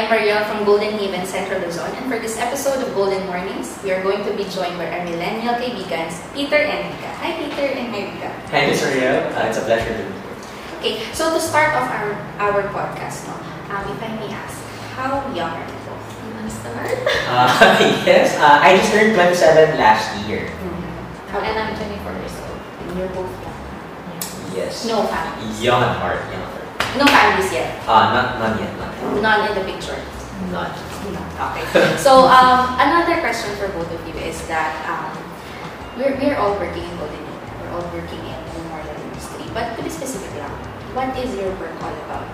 I am Mariel from Golden Haven, Central Luzon, and for this episode of Golden Mornings, we are going to be joined by our millennial kaibigans, Peter and Rika. Hi, Peter, and hi, Rika. Hi, Miss Mariel. Uh, it's a pleasure to be here. Okay, so to start off our, our podcast, no, um, if I may ask, how young are you both? You want to start? Uh, yes, uh, I just turned 27 last year. How, And I'm 24 years old. and you're both young. Yes. No families. Young at heart. Young at heart. No families yet. Uh, not, not yet. Not yet. None in the picture. Not. Okay. So um, another question for both of you is that um, we're, we're all working in Golden Haven. We're all working in the memorial industry. But to be specific lang, what is your work all about?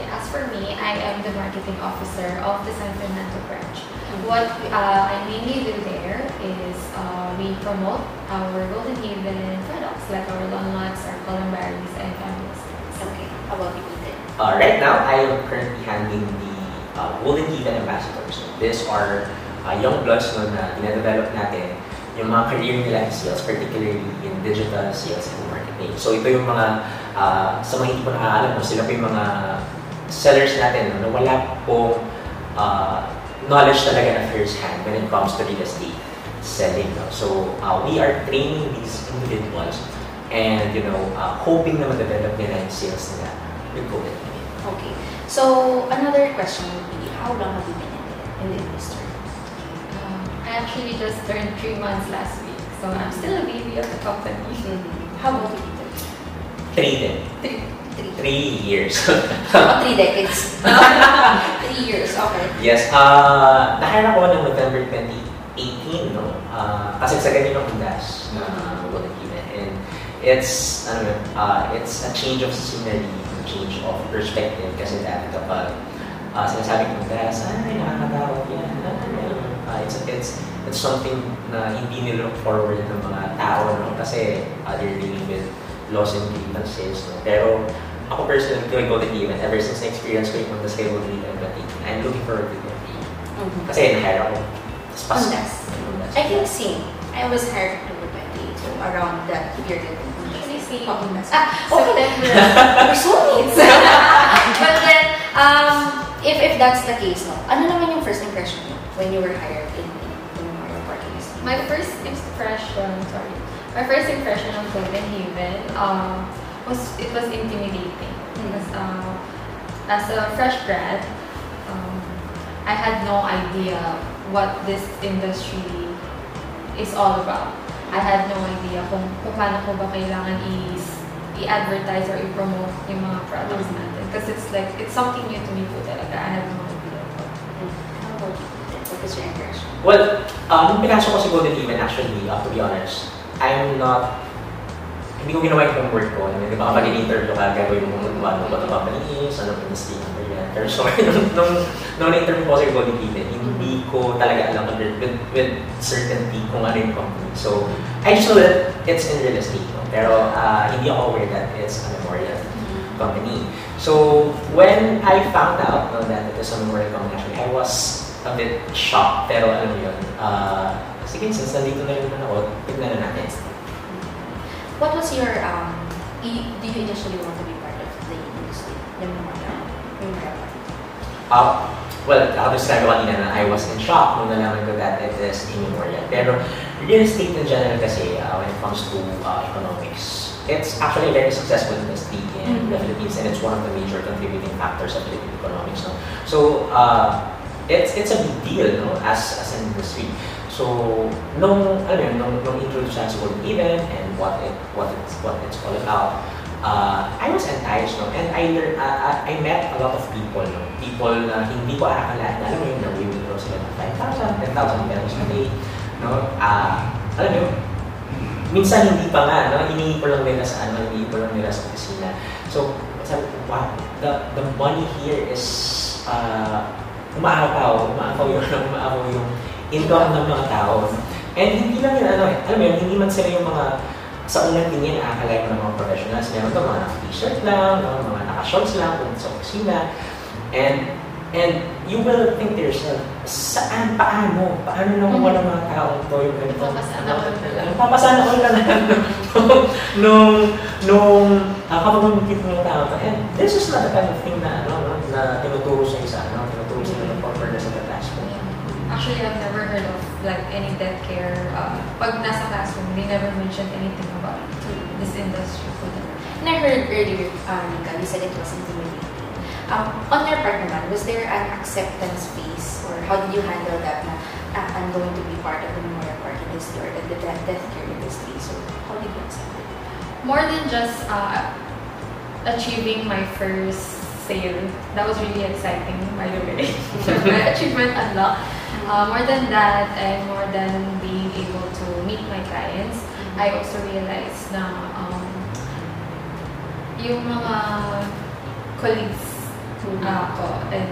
Yeah, as for me, I am the marketing officer of the San Fernando branch. What uh, I mainly do there is uh, we promote our Golden Haven products like our lawn nuts, our columbaries, and family. Okay. How about you? Uh, right now, I am currently handling the uh, Golden Haven Ambassadors. These are uh, young bloods no, na dinadevelop natin yung mga career nila in sales, particularly in digital sales and marketing. So ito yung mga, uh, sa mga hindi ko nakaalam, no, sila po yung mga sellers natin no, na wala pong uh, knowledge talaga na first hand when it comes to real estate selling. No? So uh, we are training these individuals and you know, uh, hoping na ma-develop nila yung sales nila with Haven. Okay. So another question would be, how long have you been in the, in the industry? Um, I actually just turned three months last week, so I'm still a baby of the company. How about you, Peter? Three din. Three. Three. Three years. Oh, three decades. three years, okay. yes. Uh, na-hire ako ng November 2018, no? Uh, kasi sa ganyan ang undas na Golden Haven. And it's, ano yun, uh, it's a change of scenery, a change of perspective. Kasi dati kapag uh, sinasabi ko undas, ay, nakakatakot yan. Uh, it's, it's, it's something na hindi nila look forward ng mga tao, no? Kasi uh, they're dealing with loss and grievances, no? Pero ako personally, kay Golden Haven, ever since na-experience ko yung undas kay Golden 2018, I'm looking forward to it. Kasi na-hire ako. Tapos pas- Undas. Undas. I think same. I was hired November 28, so around that period. Actually, same. Oh. Ah, okay. September. We're soulmates. But then, um, if, if that's the case, no, ano naman yung first impression mo when you were hired in, in the Memorial Park? My first impression, sorry, my first impression of Golden Haven uh, was it was intimidating because uh, as a fresh grad, um, I had no idea what this industry is all about. I had no idea kung, kung paano ko ba kailangan i- i-advertise or i-promote yung mga products Mhm. natin. Because it's like, it's something new to me po talaga. I had no idea. How about you? What was your impression? Well, um, nung pinasok ko si Golden Haven, actually, uh, to be honest, I'm not, hindi ko ginawa yung homework ko. Mean, di ba kapag in-interview ka, gagawin mo kung ano ba ito company is, ano ba industry, ano so, nung, nung, nung na-interview ko si Golden hindi ko talaga alam with, with, certainty kung ano yung company. So, I just know that it's in real estate. No? Pero uh, hindi ako aware that it's a memorial company. So, when I found out no, that it is a memorial company, actually, I was a bit shocked. Pero alam mo yun, uh, sige, since nandito na rin ako, tignan na natin. What was your, um, do you initially want to be part of the industry? The Memorial? Uh, well, sinabi ko kanina na I was in shock nung nalaman ko that it is a memorial. Pero real estate in general kasi, uh, when it comes to uh, economics, it's actually a very successful industry in the Mhm. Philippines and it's one of the major contributing factors of Philippine economics. No? So, uh, it's it's a big deal no, as, as an industry. So, nung, alam yun, nung, nung introduce sa Haven and what it, what it's, what it's all about, uh, I was enticed, no? And I uh, I met a lot of people, no? People na hindi ko akalain, alam mo yun, na withdraw sila ng 5,000, 10,000 pesos a day, no? Ah, alam mo minsan hindi pa nga, no? Hinihingi ko lang nila sa ano, hinihingi ko lang nila sa opisina. So, sabi ko, wow, the, the money here is, uh, umaapaw, umaapaw yung, umaapaw yung income ng mga tao. And hindi lang yun, ano alam mo yun, hindi man sila yung mga sa unang tingin, nakakalain mo ng mga professionals. Meron ka mga naka-t-shirt lang, no? mga naka-shorts lang kung sa opisina. And and you will think to yourself, saan, paano? Paano nang walang mga tao to yung ganito? Papasana all na lang. Papasana all na lang. nung, nung, uh, kapag mamikit mo yung tao to. And this is not the kind of thing na, ano, no, na tinuturo sa isa. No? actually, I've never heard of like any death care. Uh, pag nasa classroom, they never mentioned anything about this industry. And I heard earlier, Nika, you said it was intimidating. Um, on your part naman, was there an acceptance phase or how did you handle that na uh, I'm going to be part of the memorial park industry or the, the death, death care industry? So how did you accept it? More than just uh, achieving my first sale, that was really exciting, by the way. my achievement unlock. Uh, more than that, and more than being able to meet my clients, I also realized na um, yung mga colleagues uh, ko and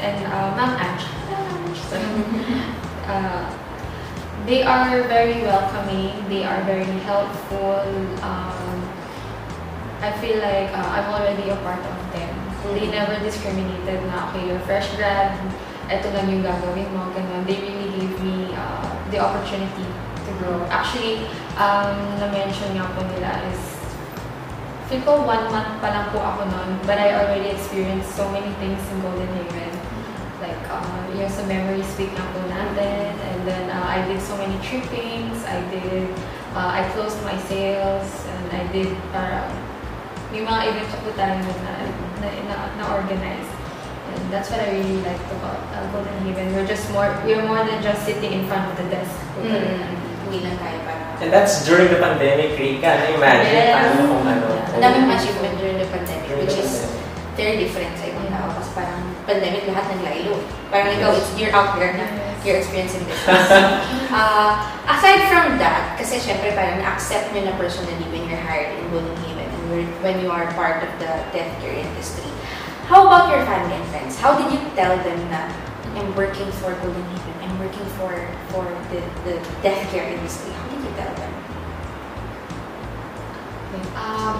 and uh, Ma'am Ange, uh, they are very welcoming. They are very helpful. Um, I feel like uh, I'm already a part of them. They never discriminated na, okay, you're fresh grad, eto lang yung gagawin mo, ganun. They really gave me uh, the opportunity to grow. Actually, um, na-mention nga po nila is, feel ko one month pa lang po ako noon, but I already experienced so many things in Golden Haven. Like, uh, yung sa memories week na po natin, and then uh, I did so many trippings, I did, uh, I closed my sales, and I did parang, may mga events po tayo na, na, na, na-organize. And that's what I really liked about uh, Golden Haven. We're just more, we're more than just sitting in front of the desk. Mm. Hindi lang tayo para... And that's during the pandemic, Rika. Na imagine Yes. paano kung ano. Ang daming achievement during the pandemic, During which the is pandemic. very different sa ibang tao. Kasi parang pandemic, lahat ng lailo. Parang ikaw, it's, you're out there na Yes. you're experiencing this. uh, aside from that, kasi syempre parang na-accept nyo na personally when you're hired in Golden Haven and when- when you are part of the death care industry. How about your family and friends? How did you tell them that I'm working for Golden Haven, I'm working for for the, the death care industry? How did you tell them? Um,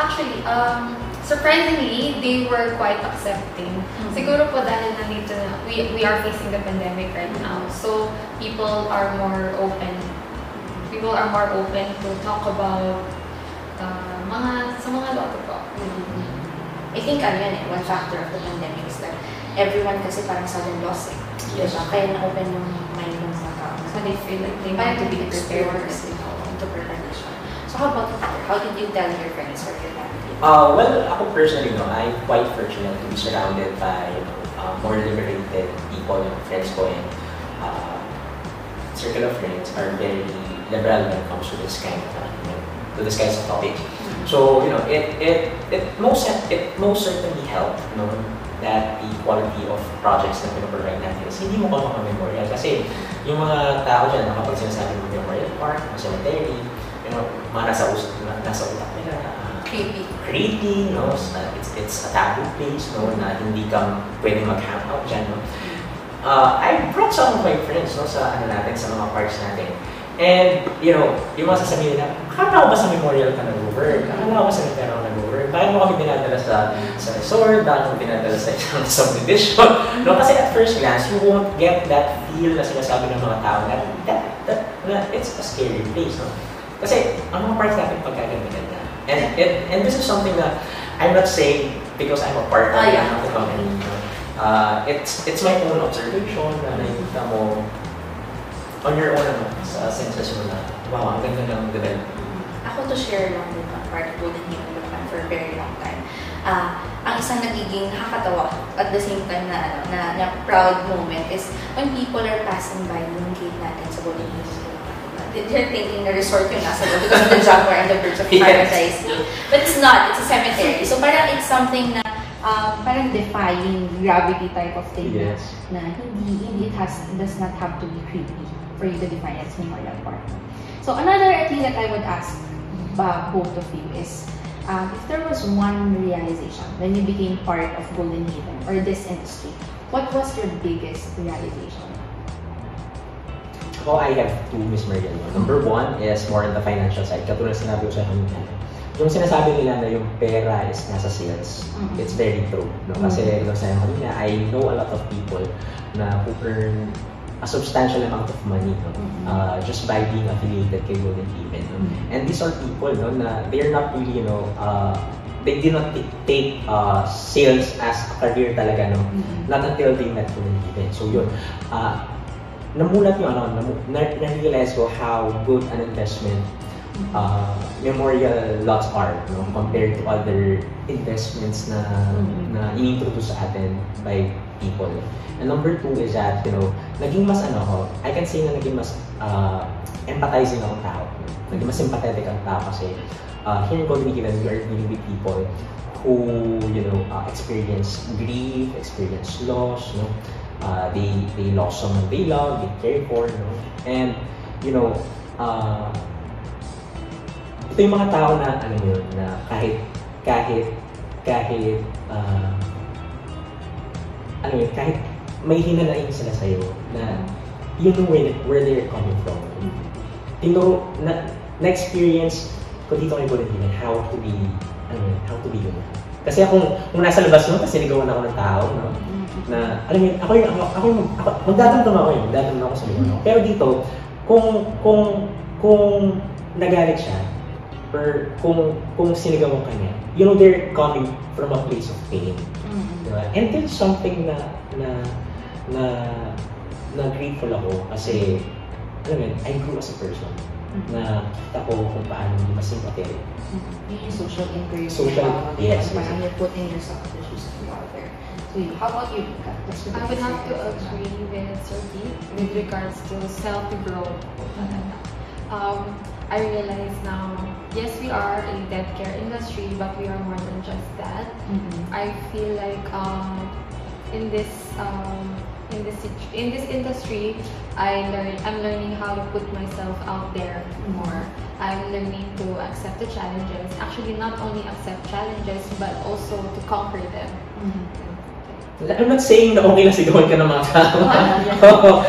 actually, um, surprisingly, they were quite accepting. Siguro po dahil nandito na, we, we are facing the pandemic right now. So, people are more open. People are more open to talk about uh, mga, sa mga loto po. I think ano yan eh, one factor of the pandemic is that everyone kasi parang sudden loss eh. Yes. Diba? Kaya na-open yung mind ng mga tao. So, they feel like they Parang want to be explore prepared. kasi into preparation. So how about you, Peter? How did you tell your friends or your family? Uh, well, ako personally, no, I'm quite fortunate to be surrounded by you know, uh, more liberated people, you know, friends ko and uh, circle of friends are very liberal when it comes to this kind of, uh, you know, to this kinds of topics. So, you know, it, it, it, most, it most certainly helped, no, that the quality of projects na pinaprovide natin is hindi mo ko memorial kasi yung mga tao dyan, na kapag sinasabi mo memorial park, o cemetery, you know, mga nasa, us nasa utak nila, ah, Creepy. creepy, no? It's, it's a taboo place, no? Na hindi ka pwede mag-hang out dyan, no? Uh, I brought some of my friends, no? Sa ano natin, sa mga parks natin. And, you know, yung mga sasabihin nila, akala ko ba sa memorial ka nag-work? Akala ko ba sa cemetery ka nag-work? Bakit mo kami dinadala sa, sa resort? Bakit mo dinadala sa isang subdivision? no? Kasi at first glance, you won't get that feel na sinasabi ng mga tao na, that, that, na it's a scary place, no? Kasi, ang mga parks natin pagkaganda And, and, and this is something that I'm not saying because I'm a part of, Ah, yeah. no? Uh, it's it's my own observation na nakikita mo on your own ano, sa senses mo na, wow, ang ganda ng development. Ako to share lang din ang part of Golden Haven Bulacan for a very long time. Ah, ang isang nagiging nakakatawa at the same time na, ano, na, na proud moment is when people are passing by yung gate natin sa Golden Bulacan. They're thinking na resort yung nasa loob because of the Jaguar and the Birds of Yes. Paradise. But it's not. It's a cemetery. So parang it's something na um, parang defying gravity type of thing na- Yes. na hindi, hindi it has, does not have to be creepy for you to define as Memorial Park. So another thing that I would ask uh, both of you is, um, if there was one realization when you became part of Golden Haven or this industry, what was your biggest realization? Ako, I have two, Miss Mariel. no? Number one is more on the financial side. Katulad sinabi ko sa kanina. Yung sinasabi nila na yung pera is nasa sales, Mhm. it's very true. No? Kasi, Mhm. mm sa kanina, I know a lot of people na who earn a substantial amount of money no? Mhm. uh, just by being affiliated kay Golden Haven. No? Mhm. And these are people no, na they're not really, you know, uh, they did not take uh, sales as a career talaga, no? Mhm. Not until they met Golden Given. So yun, uh, namulat yung ano, na-realize ko how good an investment uh, memorial lots are no, compared to other investments na Mhm. na inintroduce sa atin by people. And number two is that, you know, naging mas ano ako, I can say na naging mas uh, empathizing akong tao. Naging mas sympathetic ang tao kasi uh, here in Given, we are dealing with people who, you know, uh, experience grief, experience loss, no? Uh, they, they lost someone they love, they care for, no? And, you know, uh, ito yung mga tao na, ano yun, na kahit, kahit, kahit, uh, ano yun, kahit may hinanain sila sa'yo, na you know where, where they're coming from. Tinuro, na, na-experience ko dito kay Given how to be, ano yun, how to be human. Kasi ako, kung nasa labas no, kasi sinigawan ako ng tao, no, na, alam mo yun, ako yung, ako, ako yung, ako, magdadamdam ako yun, magdadamdam ako sa liwan ako. Pero dito, kung, kung, kung nagalit siya, or kung, kung sinigawan ka niya, you know, they're coming from a place of pain. Mhm. Diba? And there's something na, na, na, na grateful ako kasi, alam mo yun, I grew as a person. Na kita ko kung paano hindi mas sympathetic. Yun yung social inquiry. Social- Tawag, yes, Parang yes. you're putting yourself in the shoes of the other. So, you- how about you, your I would have to agree with Keith with regards to self-growth. Um, I realize now, yes, we are a death care industry, but we are more than just that. Mhm. I feel like um, in this um, in this in this industry, I learn I'm learning how to put myself out there more. I'm learning to accept the challenges. Actually, not only accept challenges, but also to conquer them. Mhm. I'm not saying na okay na sigawan ka ng mga tao. Yeah. Oo.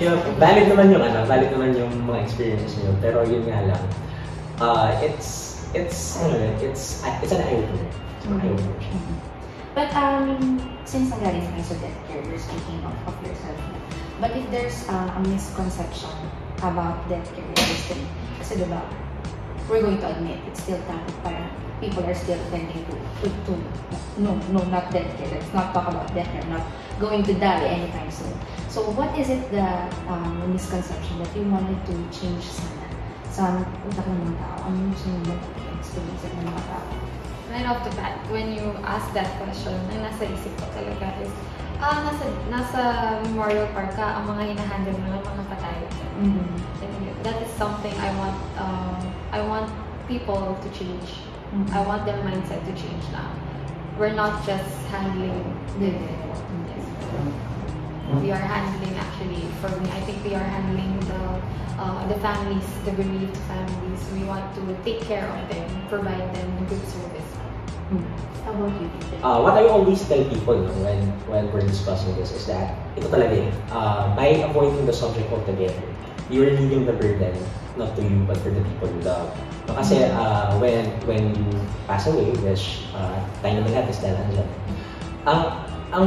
You valid naman yung ano, valid naman yung mga experiences niyo. Pero yun nga lang, uh, it's, it's, ano it's, it's an eye-opener. It's an. Mhm. But um, since nagaling kayo sa death care, you're speaking of, of yourself. But if there's uh, a misconception about death care industry, kasi diba, we're going to admit, it's still taboo. Parang people are still tending to, to, to, no, no, not death care. Let's not talk about death care. Not going to die anytime soon. So what is it the um, misconception that you wanted to change sana sa utak ng mga tao? Ano yung gusto experience ng mga tao? Right off the bat, when you ask that question, ang nasa isip ko talaga is, ah, nasa, nasa Memorial Park ka, ang mga hinahandle mo mga patay. Mhm. That is something I want, um, I want people to change. Mhm. I want their mindset to change now. We're not just handling the yes. We are handling actually, for me, I think we are handling the uh, the families, the bereaved families. We want to take care of them, provide them good service. Hmm. How about you? Uh, what I always tell people no, when when we're discussing this is that ito talaga eh, uh, by avoiding the subject altogether, you're leaving the burden not to you but for the people you love. No, kasi uh, when when you pass away, which uh, tayo naman lahat is dahil andyan, ang ang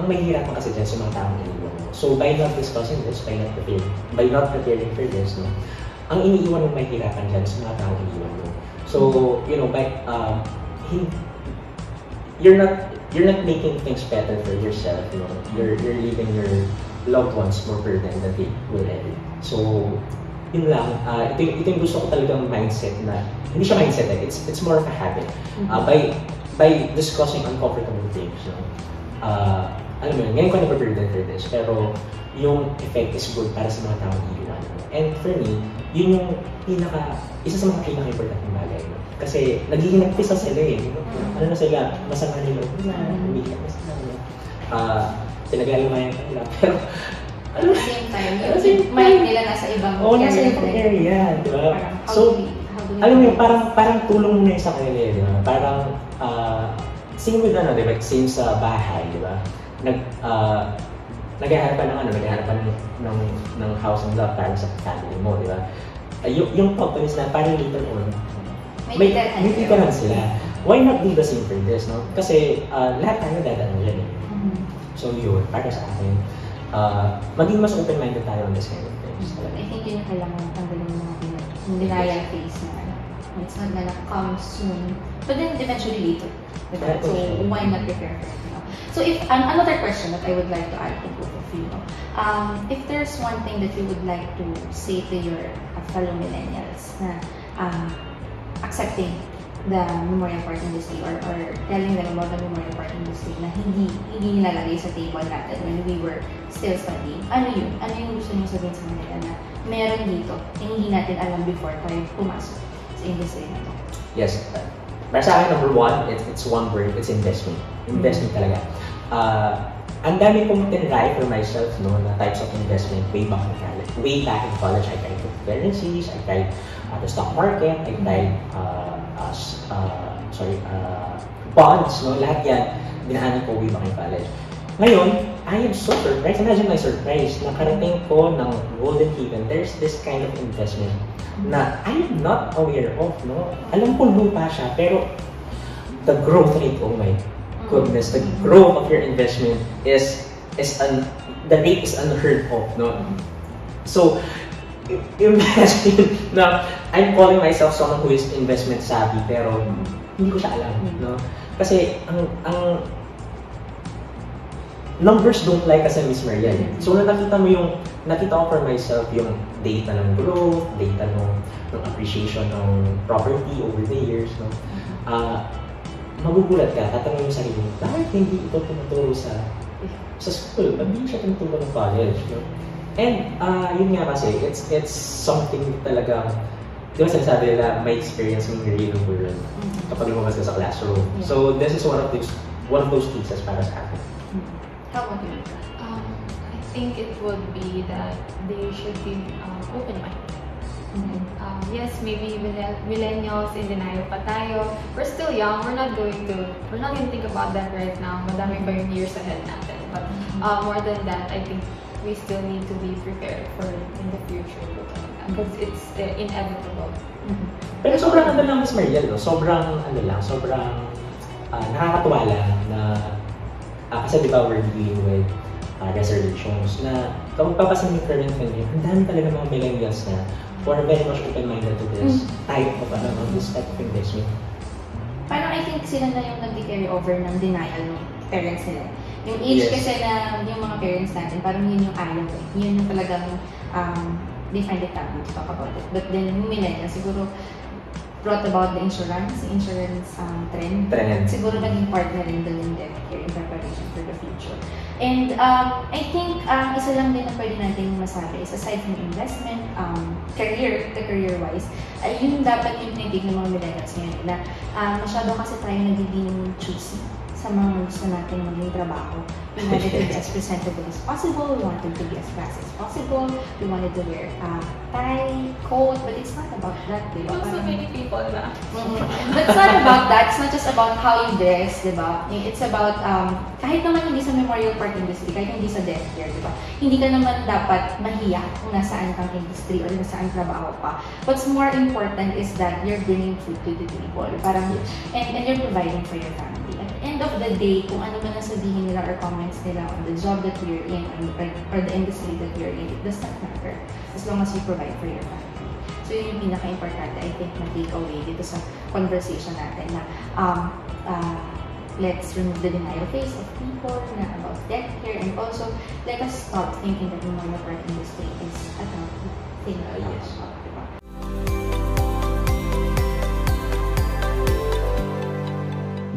ang mahihirapan kasi dyan sa mga taong iniwan mo. So by not discussing this, by not preparing, by not preparing for this, no, ang iniiwan mo mahihirapan dyan sa mga taong iniwan mo. So, you know, by hin- you're not you're not making things better for yourself, you know. You're you're leaving your loved ones more burden than they will ever. So, yun lang. Uh, ito, ito yung gusto ko talagang mindset na, hindi siya mindset eh, it's, it's more of a habit. Uh, by by discussing uncomfortable things, you know, uh, alam mo yun, ngayon ko na-burden for this, pero yung effect is good para sa mga taong iiwan. And for me, yun yung pinaka, isa sa mga pinaka-importante bagay. No? Kasi naghihinagpisa sila eh. Ano na sila, masama nila, na, umiiyak na sila. no? Uh, pinag-alimayan ka nila. Pero, At the same time, same yung mind time, nila nasa ibang oo, nasa area ibang area, di ba? Parang, how So, alam mo yun, parang, parang tulong yun sa kanila, eh, di ba? Parang, ah, same with ano, di ba? Same sa bahay, di ba? Nag, ah, naghaharapan ng ano, naghaharapan ng, ng, ng house and love para sa family mo, di ba? Uh, yung, yung companies na parang later on, May may titirahan sila. Why not do the same for this, no? Kasi uh, lahat tayo dadaan dyan eh. Mhm. So yun, para sa akin, uh, maging mas open-minded tayo on this kind of things. I think yun yung kailangan tanggalin ng mga denial phase na ano. It's not gonna come soon. But then eventually later. Diba? So why not prepare for it? So if um, another question that I would like to add to both of you, um, if there's one thing that you would like to say to your uh, fellow millennials na um, accepting the memorial part industry or, or telling them about the memorial part industry na hindi hindi nilalagay sa table natin when we were still studying. Ano yun? Ano yung gusto niyo sabihin sa kanila na meron dito hindi natin alam before tayo pumasok sa industry na to? Yes. Para sa akin, number one, it's, it's one word, it's investment. Investment talaga. Uh, ang dami kong tinry for myself, no, na types of investment way back in college. Way back in college, I tried cryptocurrencies, I tried uh, the stock market, I tried, uh, uh, uh, sorry, uh, bonds, no, lahat yan, dinahanan ko way back in college. Ngayon, I am so surprised. Imagine my surprise. Nakarating ko ng Golden Haven. There's this kind of investment na I am not aware of, no? Alam ko lupa siya, pero the growth rate, oh my goodness, the growth of your investment is is un, the rate is unheard of, no? So, imagine na I'm calling myself someone who is investment savvy, pero hindi ko siya alam, no? Kasi ang ang numbers don't lie kasi Miss Marian. eh. So, nung nakita mo yung, nakita ko for myself yung data ng growth, data ng, ng appreciation ng property over the years, no? Ah, magugulat ka, tatanungin mo sa sarili mo, bakit hindi ito tinuturo sa sa school? Ba't hindi siya tinuturo ng college, no? And, ah, yun nga kasi, it's it's something talaga, di ba sinasabi nila, may experience in the real world kapag lumabas ka sa classroom. Yeah. So, this is one of those one of those cases para sa akin. How about you? Um, I think it would be that they should be um, open-minded. Um, yes, maybe millenn- millennials in denial pa tayo. We're still young. We're not going to we're not going to think about that right now. Madami pa yung years ahead natin. But uh, more than that, I think we still need to be prepared for in the future because it's uh, inevitable. Pero sobrang ano lang, Miss Mariel, no? Sobrang, ano lang, sobrang ah, nakakatuwa lang na, ah, kasi di ba we're dealing with ah, reservations na kung papasa yung current funding, ang dami talaga mga millennials na who are very much open-minded to this type of, ano, no, this type of investment. Parang I think sila na yung nag-carry over ng denial ng parents nila. Yung age Yes. kasi na yung mga parents natin, parang yun yung ayaw eh. Yun yung talagang um, they find it taboo to talk about it. But then yung millennials, siguro brought about the insurance, insurance um, trend. Trend. Siguro naging part na rin doon yung debt care in preparation for the future. And um, I think um, isa lang din na pwede natin masabi is aside from investment, um, career, the career-wise, ay yun dapat yung tinitig ng mga millennials ngayon na ah, masyado kasi tayo nagiging choosy sa mga gusto natin maging trabaho. We wanted to be as presentable as possible, we wanted to be as fast as possible, we wanted to wear uh, tie, coat, but it's not about that, di ba? Parang- many people na. Mhm. But it's not about that. It's not just about how you dress, di ba? It's about, um, kahit naman hindi sa memorial park industry, kahit hindi sa death care, di ba? Hindi ka naman dapat mahiya kung nasaan kang industry or nasaan trabaho pa. What's more important is that you're bringing food to the table. Parang, and, and you're providing for your family. At end of the day, kung ano man ang sabihin nila or comments nila on the job that you're in or, or the industry that you're in, it does not matter as long as you provide for your family. So yun yung pinaka-importante, I think, na takeaway dito sa conversation natin na um, uh, let's remove the denial face of people na about death care and also let us stop thinking that the monopark industry is a healthy thing. Ah, yes.